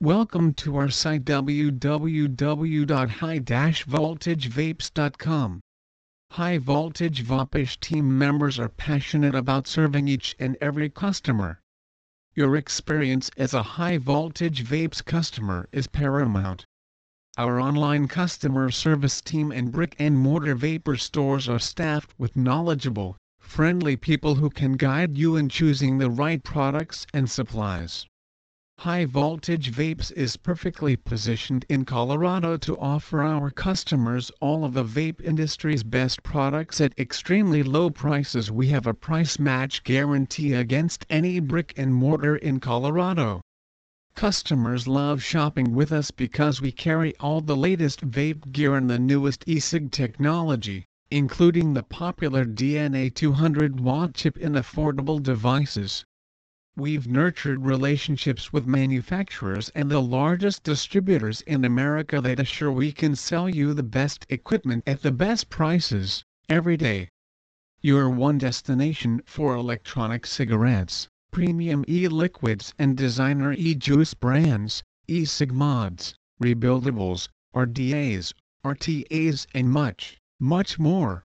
Welcome to our site www.high-voltagevapes.com. High Voltage Vapes' team members are passionate about serving each and every customer. Your experience as a High Voltage Vapes customer is paramount. Our online customer service team and brick and mortar vapor stores are staffed with knowledgeable, friendly people who can guide you in choosing the right products and supplies. High Voltage Vapes is perfectly positioned in Colorado to offer our customers all of the vape industry's best products at extremely low prices. We have a price match guarantee against any brick and mortar in Colorado. Customers love shopping with us because we carry all the latest vape gear and the newest e-cig technology, including the popular DNA 200 watt chip in affordable devices. We've nurtured relationships with manufacturers and the largest distributors in America that assure we can sell you the best equipment at the best prices, every day. Your one destination for electronic cigarettes, premium e-liquids and designer e-juice brands, e-cig mods, rebuildables, RDAs, RTAs and much, much more.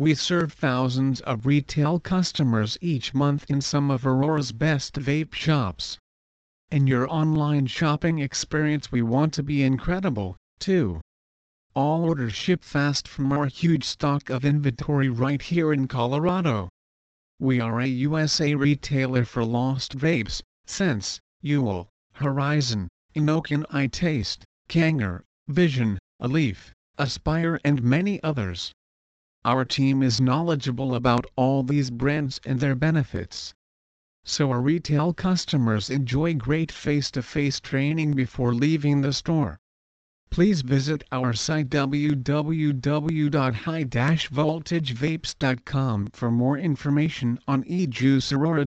We serve thousands of retail customers each month in some of Aurora's best vape shops. And your online shopping experience we want to be incredible, too. All orders ship fast from our huge stock of inventory right here in Colorado. We are a USA retailer for Lost Vapes, Sense, Uwell, Horizon, Innokin iTaste, Kanger, Vision, Eleaf, Aspire and many others. Our team is knowledgeable about all these brands and their benefits. So our retail customers enjoy great face-to-face training before leaving the store. Please visit our site www.high-voltagevapes.com for more information on eJuice Aurora